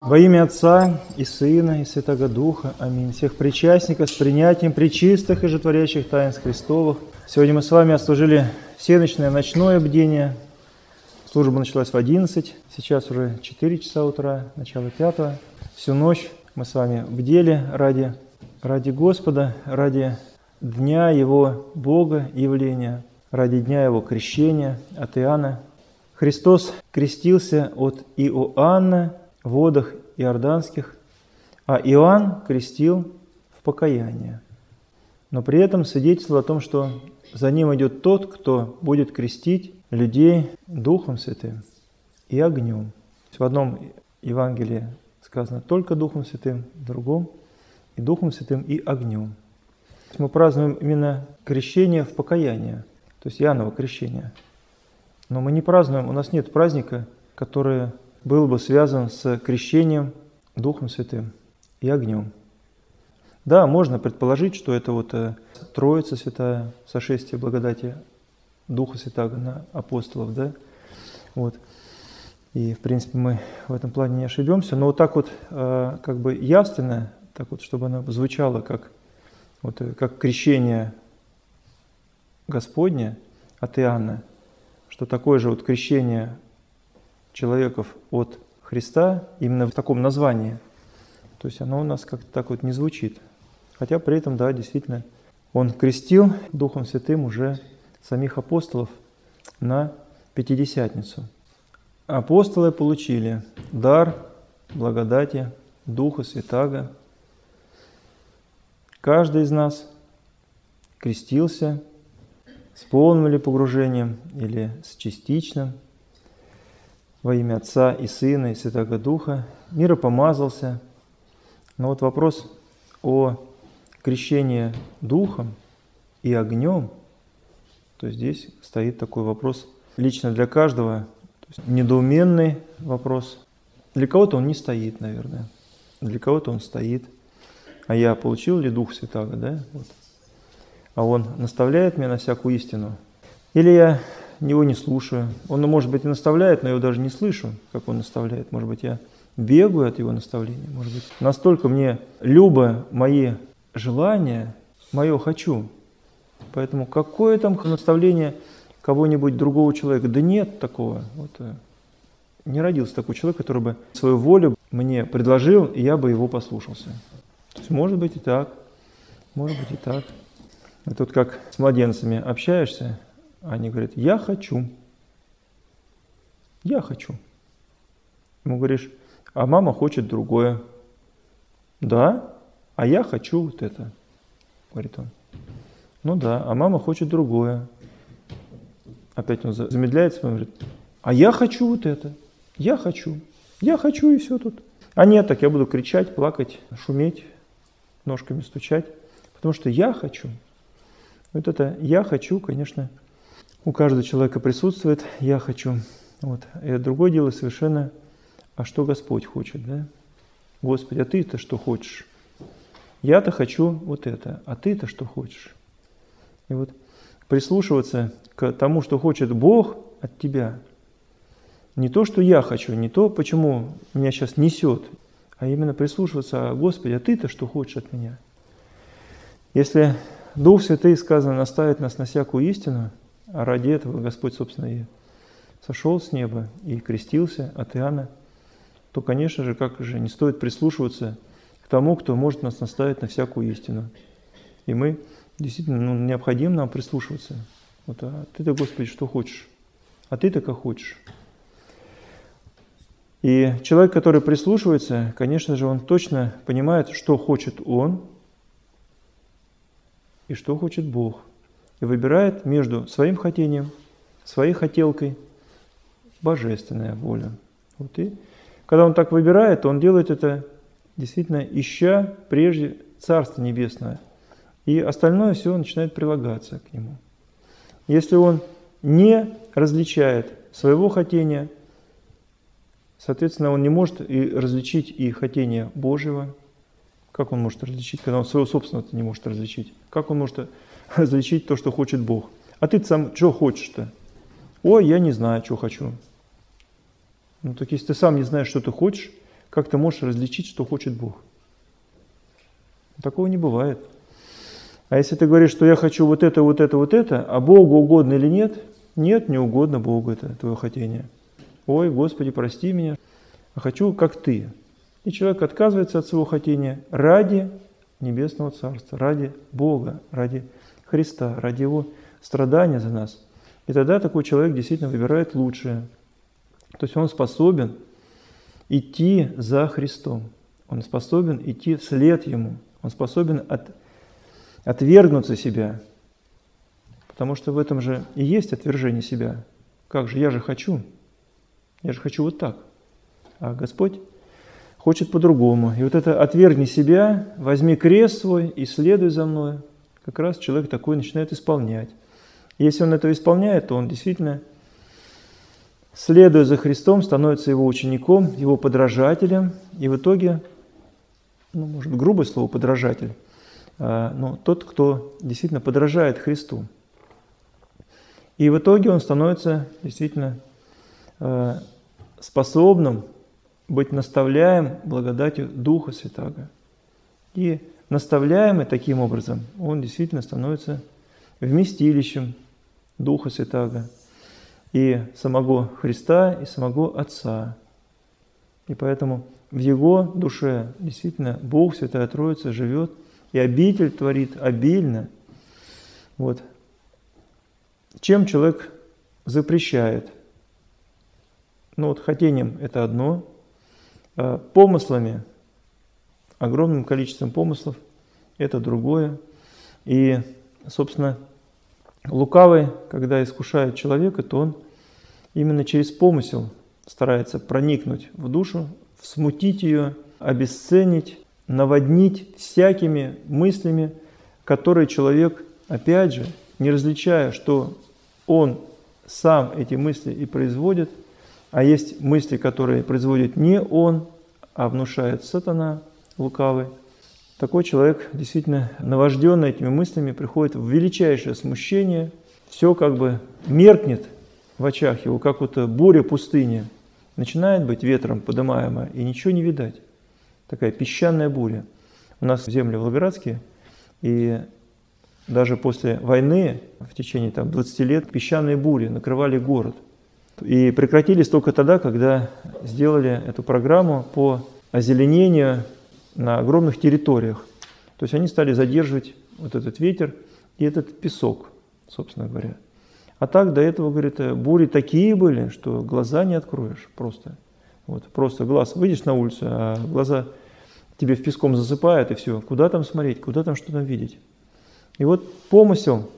Во имя Отца и Сына и Святого Духа. Аминь. Всех причастников с принятием причистых и животворящих таинств Христовых. Сегодня мы с вами отслужили всеночное ночное бдение. Служба началась в 11, сейчас уже 4 часа утра, начало 5. Всю ночь мы с вами бдели ради, ради Господа, ради дня Его Бога явления, ради дня Его крещения от Иоанна. Христос крестился от Иоанна водах иорданских, а Иоанн крестил в покаяние. Но при этом свидетельствовал о том, что за ним идет тот, кто будет крестить людей Духом Святым и огнем. В одном Евангелии сказано только Духом Святым, в другом и Духом Святым и огнем. Мы празднуем именно крещение в покаяние, то есть Иоанново крещение. Но мы не празднуем, у нас нет праздника, который был бы связан с крещением Духом Святым и огнем. Да, можно предположить, что это вот э, Троица Святая, сошествие благодати Духа Святаго на апостолов, да, вот. И, в принципе, мы в этом плане не ошибемся, но вот так вот, э, как бы явственно, так вот, чтобы она звучала как, вот, э, как крещение Господне от Иоанна, что такое же вот крещение человеков от Христа именно в таком названии. То есть оно у нас как-то так вот не звучит. Хотя при этом, да, действительно, он крестил Духом Святым уже самих апостолов на Пятидесятницу. Апостолы получили дар благодати Духа Святаго. Каждый из нас крестился с полным или погружением, или с частичным – во имя Отца и Сына и Святого Духа, миропомазался. Но вот вопрос о крещении Духом и огнем, то здесь стоит такой вопрос лично для каждого, то есть недоуменный вопрос. Для кого-то он не стоит, наверное, для кого-то он стоит. А я получил ли Дух Святаго, да? Вот. А Он наставляет меня на всякую истину. Или я его не слушаю. Он, может быть, и наставляет, но я его даже не слышу, как он наставляет. Может быть, я бегаю от его наставления. Может быть, настолько мне любо мои желания, мое хочу. Поэтому какое там наставление кого-нибудь другого человека? Да нет такого. Вот, э, не родился такой человек, который бы свою волю мне предложил, и я бы его послушался. То есть, может быть и так, может быть и так. И тут как с младенцами общаешься, они говорят, я хочу. Я хочу. Ему говоришь, а мама хочет другое. Да, а я хочу вот это, говорит он. Ну да, а мама хочет другое. Опять он замедляется и говорит, а я хочу вот это, я хочу, я хочу и все тут. А нет, так я буду кричать, плакать, шуметь, ножками стучать, потому что я хочу. Вот это я хочу, конечно, у каждого человека присутствует «я хочу». Вот. И другое дело совершенно, а что Господь хочет, да? Господи, а ты-то что хочешь? Я-то хочу вот это, а ты-то что хочешь? И вот прислушиваться к тому, что хочет Бог от тебя. Не то, что я хочу, не то, почему меня сейчас несет, а именно прислушиваться, Господи, а ты-то что хочешь от меня? Если Дух Святый, сказано, наставит нас на всякую истину, а ради этого Господь, собственно, и сошел с неба и крестился от Иоанна, то, конечно же, как же не стоит прислушиваться к тому, кто может нас наставить на всякую истину. И мы действительно, ну, необходимо нам прислушиваться. Вот, а ты-то, Господи, что хочешь? А ты-то как хочешь? И человек, который прислушивается, конечно же, он точно понимает, что хочет он и что хочет Бог и выбирает между своим хотением, своей хотелкой, божественная воля. Вот и когда он так выбирает, он делает это действительно ища прежде Царство Небесное. И остальное все начинает прилагаться к нему. Если он не различает своего хотения, соответственно, он не может и различить и хотение Божьего. Как он может различить, когда он своего собственного не может различить? Как он может различить то, что хочет Бог. А ты сам что хочешь-то? Ой, я не знаю, что хочу. Ну так если ты сам не знаешь, что ты хочешь, как ты можешь различить, что хочет Бог? Такого не бывает. А если ты говоришь, что я хочу вот это, вот это, вот это, а Богу угодно или нет? Нет, не угодно Богу это твое хотение. Ой, Господи, прости меня, а хочу как ты. И человек отказывается от своего хотения ради Небесного Царства, ради Бога, ради Христа, ради Его страдания за нас. И тогда такой человек действительно выбирает лучшее. То есть он способен идти за Христом. Он способен идти вслед Ему. Он способен от, отвергнуться себя. Потому что в этом же и есть отвержение себя. Как же, я же хочу. Я же хочу вот так. А Господь хочет по-другому. И вот это «отвергни себя, возьми крест свой и следуй за мной», как раз человек такой начинает исполнять. Если он это исполняет, то он действительно, следуя за Христом, становится его учеником, его подражателем, и в итоге, ну, может, грубое слово «подражатель», а, но тот, кто действительно подражает Христу. И в итоге он становится действительно а, способным быть наставляем благодатью Духа Святаго. И наставляемый таким образом, он действительно становится вместилищем Духа Святаго и самого Христа, и самого Отца. И поэтому в его душе действительно Бог, Святая Троица, живет и обитель творит обильно. Вот. Чем человек запрещает? Ну вот хотением это одно, Э, помыслами, огромным количеством помыслов, это другое. И, собственно, лукавый, когда искушает человека, то он именно через помысел старается проникнуть в душу, смутить ее, обесценить, наводнить всякими мыслями, которые человек, опять же, не различая, что он сам эти мысли и производит, а есть мысли, которые производит не он, а внушает сатана лукавый. Такой человек, действительно наважденный этими мыслями, приходит в величайшее смущение. Все как бы меркнет в очах его, как вот буря пустыни. Начинает быть ветром подымаемая, и ничего не видать. Такая песчаная буря. У нас в земле Волгоградские, и даже после войны, в течение там, 20 лет, песчаные бури накрывали город – и прекратились только тогда, когда сделали эту программу по озеленению на огромных территориях. То есть они стали задерживать вот этот ветер и этот песок, собственно говоря. А так до этого, говорит, бури такие были, что глаза не откроешь просто. Вот, просто глаз, выйдешь на улицу, а глаза тебе в песком засыпают, и все. Куда там смотреть, куда там что там видеть? И вот помысел,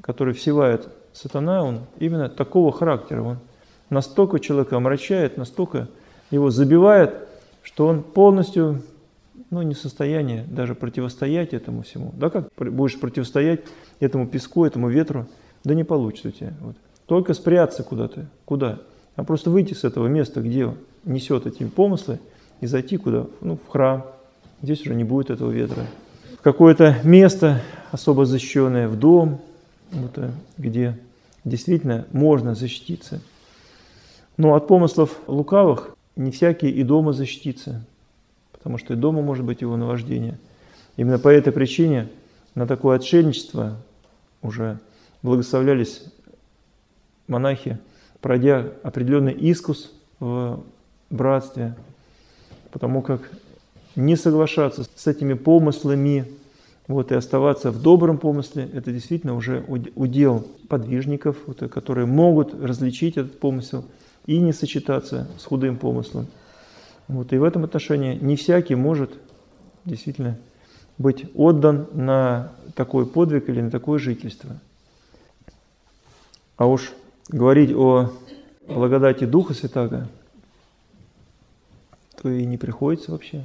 который всевает сатана, он именно такого характера. Он настолько человека омрачает, настолько его забивает, что он полностью ну, не в состоянии даже противостоять этому всему. Да как будешь противостоять этому песку, этому ветру? Да не получится у тебя. Вот. Только спрятаться куда-то. Куда? А просто выйти с этого места, где несет эти помыслы, и зайти куда? Ну, в храм. Здесь уже не будет этого ветра. В какое-то место особо защищенное, в дом, вот, э, где действительно можно защититься – но от помыслов лукавых не всякий и дома защитится, потому что и дома может быть его наваждение. Именно по этой причине на такое отшельничество уже благословлялись монахи, пройдя определенный искус в братстве, потому как не соглашаться с этими помыслами, вот, и оставаться в добром помысле, это действительно уже удел подвижников, вот, которые могут различить этот помысел – и не сочетаться с худым помыслом. Вот, и в этом отношении не всякий может действительно быть отдан на такой подвиг или на такое жительство. А уж говорить о благодати Духа Святаго, то и не приходится вообще.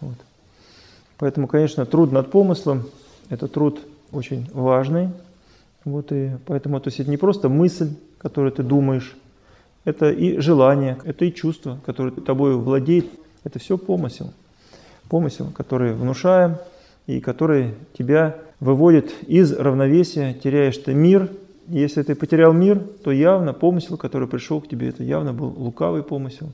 Вот. Поэтому, конечно, труд над помыслом – это труд очень важный. Вот и поэтому то есть это не просто мысль, которую ты думаешь, это и желание, это и чувство, которое тобой владеет. Это все помысел. Помысел, который внушаем и который тебя выводит из равновесия, теряешь ты мир. Если ты потерял мир, то явно помысел, который пришел к тебе, это явно был лукавый помысел.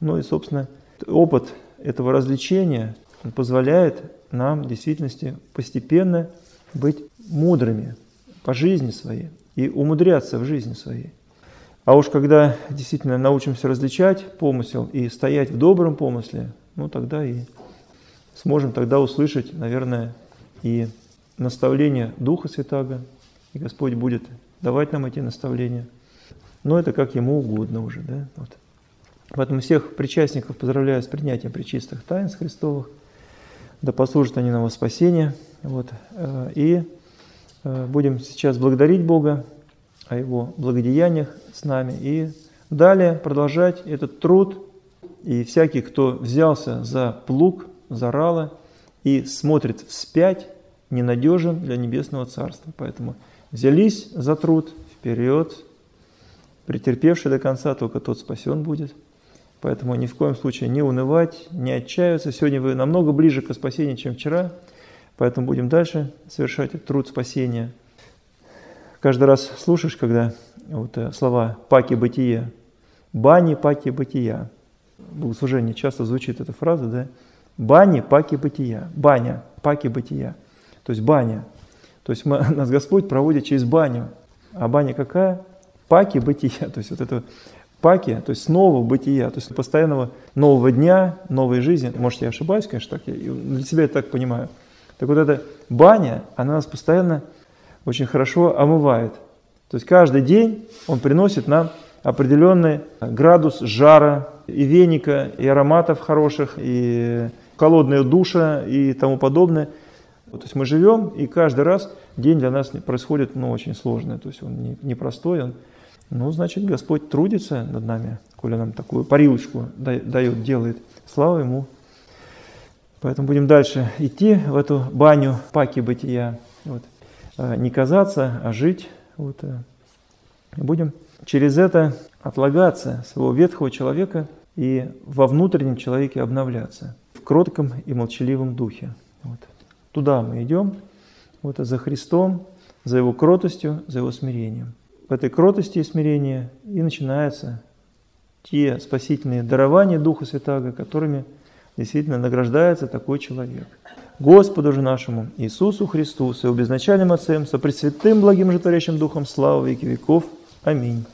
Ну и, собственно, опыт этого развлечения позволяет нам в действительности постепенно быть мудрыми по жизни своей и умудряться в жизни своей. А уж когда действительно научимся различать помысел и стоять в добром помысле, ну тогда и сможем тогда услышать, наверное, и наставления Духа Святаго, и Господь будет давать нам эти наставления. Но это как Ему угодно уже. Да? Вот. Поэтому всех причастников поздравляю с принятием причистых таинств Христовых. Да послужат они нам во спасение. Вот. Э, и э, будем сейчас благодарить Бога о Его благодеяниях с нами. И далее продолжать этот труд. И всякий, кто взялся за плуг, за рало и смотрит вспять, ненадежен для Небесного Царства. Поэтому взялись за труд, вперед, претерпевший до конца, только тот спасен будет. Поэтому ни в коем случае не унывать, не отчаиваться. Сегодня вы намного ближе к спасению, чем вчера. Поэтому будем дальше совершать труд спасения. Каждый раз слушаешь, когда вот э, слова «паки бытие», «бани паки бытия». В часто звучит эта фраза, да? «Бани паки бытия», «баня паки бытия». То есть баня. То есть мы, нас Господь проводит через баню. А баня какая? Паки бытия. То есть вот это паки, то есть нового бытия, то есть постоянного нового дня, новой жизни. Может, я ошибаюсь, конечно, так, я для себя я так понимаю. Так вот эта баня, она нас постоянно очень хорошо омывает. То есть каждый день он приносит нам определенный градус жара, и веника, и ароматов хороших, и холодная душа и тому подобное. То есть мы живем, и каждый раз день для нас происходит ну, очень сложный. То есть он непростой, не он ну, значит, Господь трудится над нами, коли нам такую парилочку дает, делает. Слава Ему. Поэтому будем дальше идти в эту баню паки бытия. Вот. А, не казаться, а жить. Вот. Э. Будем через это отлагаться своего ветхого человека и во внутреннем человеке обновляться в кротком и молчаливом духе. Вот. Туда мы идем, вот, за Христом, за Его кротостью, за Его смирением в этой кротости и смирении и начинаются те спасительные дарования Духа Святаго, которыми действительно награждается такой человек. Господу же нашему Иисусу Христу, с Его безначальным Отцем, со Пресвятым Благим Житворящим Духом, слава веки веков. Аминь.